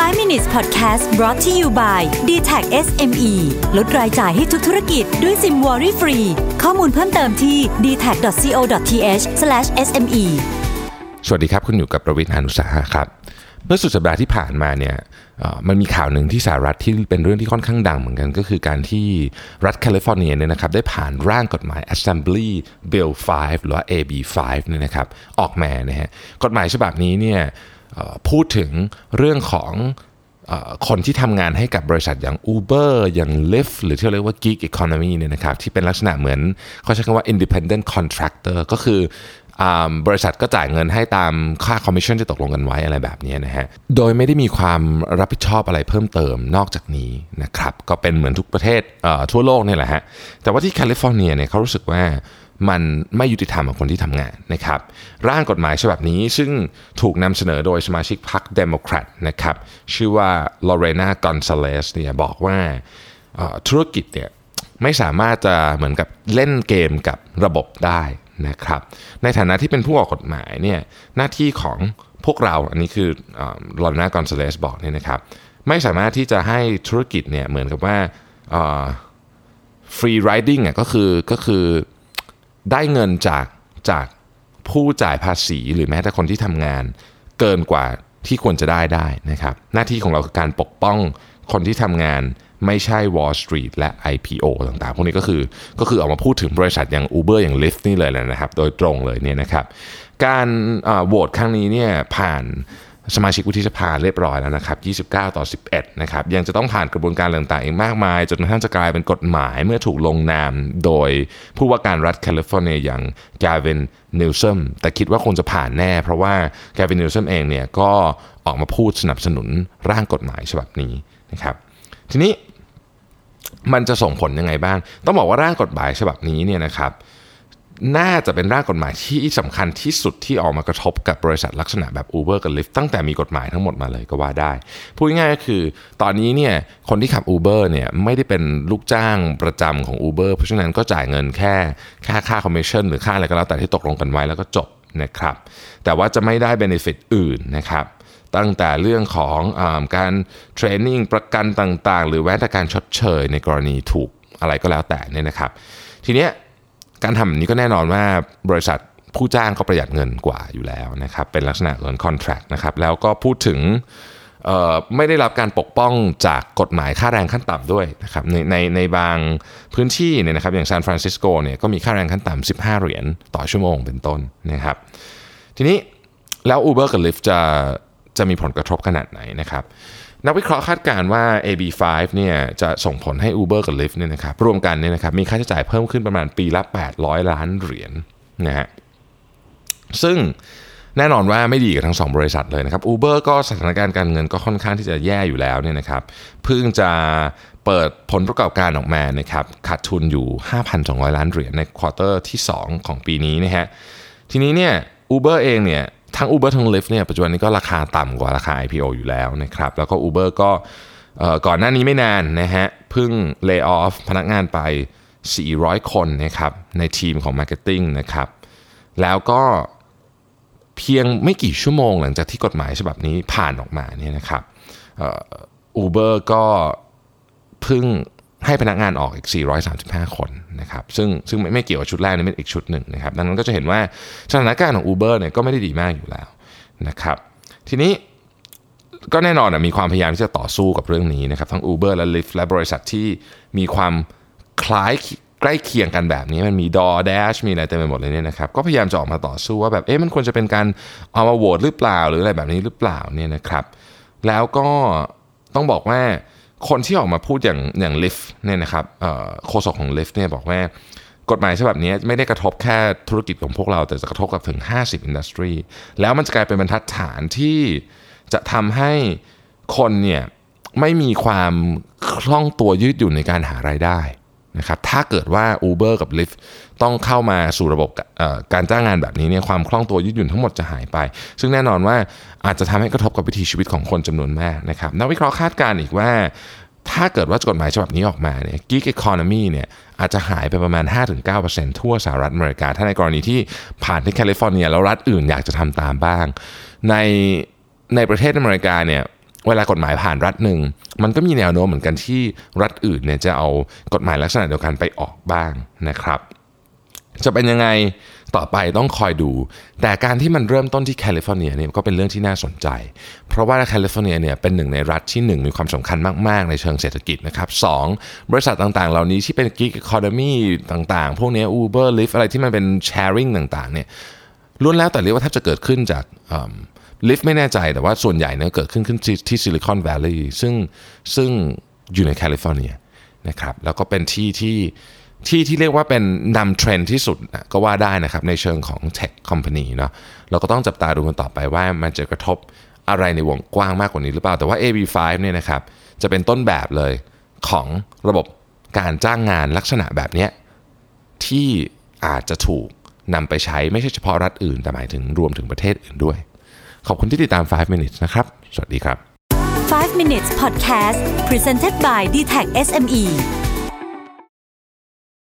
5 minutes podcast brought to you by d t a c SME ลดรายจ่ายให้ทุกธุรกิจด้วยซิมวอรี่ฟรี ข้อมูลเพิ่มเติมที่ d t a c c o t h s m e สวัสดีครับ คุณอยู่กับประวิทยานุสาหะครับ เมื่อสุดสัปดาห์ที่ผ่านมาเนี่ยมันมีข่าวหนึ่งที่สหรัฐที่เป็นเรื่องที่ค่อนข้างดังเหมือนกัน ก็คือการที่รัฐแคลิฟอร์เนียเนี่ยนะครับได้ผ่านร่างกฎหมาย Assembly Bill 5 หรือว่า AB 5เนี่ยนะครับออกมานะฮะกฎหมายฉบับนี้เนี่ย พูดถึงเรื่องของอคนที่ทำงานให้กับบริษัทอย่าง Uber อย่าง Lyft หรือที่เรียกว่า Gig Economy เนี่ยนะครับที่เป็นลักษณะเหมือนเขาใช้คำว่า Independent Contractor ก็คือบริษัทก็จ่ายเงินให้ตามค่าคอมมิชชั่นที่ตกลงกันไว้อะไรแบบนี้นะฮะ โดยไม่ได้มีความรับผิดชอบอะไรเพิ่มเติมนอกจากนี้นะครับ ก็เป็นเหมือนทุกประเทศทั่วโลกนี่แหละฮะ แต่ว่าที่แคลิฟอร์เนียเนี่ยเขารู้สึกว่า มันไม่ยุติธรรมกับคนที่ทำงานนะครับ ร่างกฎหมายฉบับนี้ซึ่งถูกนำเสนอโดยสมาชิกพรรคเดโมแครตนะครับชื่อว่าลอเรนากอนซาเลสเนี่ยบอกว่าธุรกิจเนี่ยไม่สามารถจะเหมือนกับเล่นเกมกับระบบได้นะครับ ในฐานะที่เป็นผู้ออกกฎหมายเนี่ยหน้าที่ของพวกเราอันนี้คือลอนนากอนซาเลสบอกเนี่ยนะครับไม่สามารถที่จะให้ธุรกิจเนี่ยเหมือนกับว่าฟรีไรดิ้งอะก็คือก็คือ ได้เงินจากจากผู้จ่ายภาษีหรือแม้แต่คนที่ทำงานเกินกว่าที่ควรจะได้ได้นะครับ หน้าที่ของเราคือการปกป้องคนที่ทำงานไม่ใช่ Wall Street และ IPO ต่างๆ พวกนี้ก็คือก็คือออกมาพูดถึงบริษัทอย่าง Uber อย่าง Lyft นี่เลยแหละนะครับ โดยตรงเลยเนี่ยนะครับ การโหวตครั้งนี้เนี่ยผ่าน สมาชิกวุฒิสภาเรียบร้อยแล้วนะครับ 29 ต่อ 11 นะครับ ยังจะต้องผ่านกระบวนการต่างๆอีกมากมาย จนกระทั่งจะกลายเป็นกฎหมายเมื่อถูกลงนามโดยผู้ว่าการรัฐแคลิฟอร์เนียอย่างกาเวนนิวซัมแต่คิดว่าคงจะผ่านแน่ เพราะว่ากาเวนนิวซัมเองเนี่ยก็ออกมาพูดสนับสนุนร่างกฎหมายฉบับนี้นะครับ ทีนี้มันจะส่งผลยังไงบ้าง ต้องบอกว่าร่างกฎหมายฉบับนี้เนี่ยนะครับ น่าจะเป็นร่างกฎหมายที่สำคัญที่สุดที่ออกมากระทบกับบริษัทลักษณะแบบ Uber กับ Lyft ตั้งแต่มีกฎหมายทั้งหมดมาเลยก็ว่าได้ พูดง่ายๆก็คือ ตอนนี้เนี่ยคนที่ขับ Uber เนี่ยไม่ได้เป็นลูกจ้างประจำของ Uber เพราะฉะนั้นก็จ่ายเงินแค่ค่าค่าคอมมิชชั่นหรือค่าอะไรก็แล้วแต่ที่ตกลงกันไว้แล้วก็จบนะครับ แต่ว่าจะไม่ได้ benefit อื่นนะครับตั้งแต่เรื่องของอการ training ประกันต่างๆ หรือแม้แต่การชดเชยในกรณีถูกอะไรก็แล้วแต่เนี่ยนะครับ ทีเนี้ย การทำแบบนี้ก็แน่นอนว่าบริษัทผู้จ้างก็ประหยัดเงินกว่าอยู่แล้วนะครับ เป็นลักษณะเหมือนคอนแทรคนะครับ แล้วก็พูดถึงไม่ได้รับการปกป้องจากกฎหมายค่าแรงขั้นต่ำด้วยนะครับในในในบางพื้นที่เนี่ยนะครับอย่างซานฟรานซิสโกเนี่ยก็มีค่าแรงขั้นต่ำ15 เหรียญต่อชั่วโมงเป็นต้นนะครับ ทีนี้แล้ว Uber กับ Lyft จะจะมีผลกระทบขนาดไหนนะครับ นักวิเคราะห์คาดการณ์ว่า AB5 เนี่ยจะส่งผลให้ Uber กับ Lyft เนี่ยนะครับรวมกันเนี่ยนะครับมีค่าใช้จ่ายเพิ่มขึ้นประมาณปีละ 800 ล้านเหรียญนะฮะซึ่งแน่นอนว่าไม่ดีกับทั้ง 2 บริษัทเลยนะครับ Uber ก็สถานการณ์การเงินก็ค่อนข้างที่จะแย่อยู่แล้วเนี่ยนะครับเพิ่งจะเปิดผลประกอบการออกมานะครับขาดทุนอยู่ 5,200 ล้านเหรียญในควอเตอร์ที่ 2 ของปีนี้นะฮะทีนี้เนี่ย Uber เองเนี่ย ทั้ง Uber ทั้ง Lyft เนี่ยปัจจุบันนี้ก็ราคาต่ำกว่าราคา IPO อยู่แล้วนะครับแล้วก็ Uber ก็ก่อนหน้านี้ไม่นานนะฮะเพิ่ง lay off พนักงานไป 400 คนนะครับในทีมของ Marketing นะครับแล้วก็เพียงไม่กี่ชั่วโมงหลังจากที่กฎหมายฉบับนี้ผ่านออกมาเนี่ยนะครับอูเบอร์ก็เพิ่ง ให้พนักงานออกอีก 435 คนนะครับซึ่งซึ่งไม่ไม่เกี่ยวกับชุดแรกนี่เป็นอีกชุดหนึ่งนะครับดังนั้นก็จะเห็นว่าสถานการณ์ของ Uber เนี่ยก็ไม่ได้ดีมากอยู่แล้วนะครับทีนี้ก็แน่นอนมีความพยายามที่จะต่อสู้กับเรื่องนี้นะครับทั้ง Uber และ Lyft และบริษัทที่มีความคล้ายใกล้เคียงกันแบบนี้มันมี DoorDash มีอะไรเต็มไปหมดเลยเนี่ยนะครับก็พยายามจะออกมาต่อสู้ว่าแบบเอ๊ะมันควรจะเป็นการเอามาโหวตหรือเปล่าหรืออะไรแบบนี้หรือเปล่าเนี่ยนะครับแล้วก็ต้องบอกว่า คนที่ออกมาพูดอย่างอย่างลิฟเนี่ยนะครับโฆษกของลิฟเนี่ยบอกว่ากฎหมายฉบับนี้ไม่ได้กระทบแค่ธุรกิจของพวกเรา แต่จะกระทบกับถึง 50 อินดัสทรีแล้วมันจะกลายเป็นบรรทัดฐานที่จะทำให้คนเนี่ยไม่มีความคล่องตัวยืดหยุ่นในการหารายได้ นะครับถ้าเกิดว่า Uber กับ Lyft ต้องเข้ามาสู่ระบบการจ้างงานแบบนี้เนี่ยความคล่องตัวยืดหยุ่นทั้งหมดจะหายไป ซึ่งแน่นอนว่าอาจจะทำให้กระทบกับวิถีชีวิตของคนจำนวนมากนะครับนักวิเคราะห์คาดการณ์อีกว่า ถ้าเกิดว่ากฎหมายฉบับนี้ออกมาเนี่ย gig economy เนี่ยอาจจะหายไปประมาณ 5-9%ทั่วสหรัฐอเมริกา ถ้าในกรณีที่ผ่านที่แคลิฟอร์เนียแล้วรัฐอื่นอยากจะทำตามบ้าง ในในประเทศอเมริกาเนี่ย เวลากฎหมายผ่านรัฐหนึ่งมันก็มีแนวโน้มเหมือนกันที่รัฐอื่นเนี่ยจะเอากฎหมายลักษณะเดียวกันไปออกบ้างนะครับ จะเป็นยังไงต่อไปต้องคอยดู แต่การที่มันเริ่มต้นที่แคลิฟอร์เนียเนี่ยก็เป็นเรื่องที่น่าสนใจ เพราะว่าแคลิฟอร์เนียเนี่ยเป็นหนึ่งในรัฐที่ 1 มีความสำคัญมากๆ ในเชิงเศรษฐกิจนะครับสบริษัทต่างๆ เหล่านี้ที่เป็น gig economy ต่างๆ พวกนี้ Uber Lyft อะไรที่มันเป็น sharing ต่างๆเนี่ยล้วนแล้วแต่เรียกว่าถ้าจะเกิดขึ้นจาก Lyft ไม่แน่ใจแต่ว่าส่วนใหญ่เนี่ยเกิดขึ้นขึ้นที่ซิลิคอนแวลลีย์ซึ่งซึ่งอยู่ในแคลิฟอร์เนียนะครับแล้วก็เป็นที่ที่ที่ที่เรียกว่าเป็นนำเทรนด์ที่สุดนะก็ว่าได้นะครับในเชิงของ tech company เนาะเราก็ต้องจับตาดูกันต่อไปว่ามันจะกระทบอะไรในวงกว้างมากกว่านี้หรือเปล่า แต่ว่า AB5 เนี่ยนะครับจะเป็นต้นแบบเลยของระบบการจ้างงานลักษณะแบบนี้ที่อาจจะถูกนำไปใช้ไม่ใช่เฉพาะรัฐอื่น แต่หมายถึงรวมถึงประเทศอื่นด้วย ขอบคุณที่ติดตาม 5 minutes นะครับ สวัสดีครับ 5 minutes podcast presented by d t e c h SME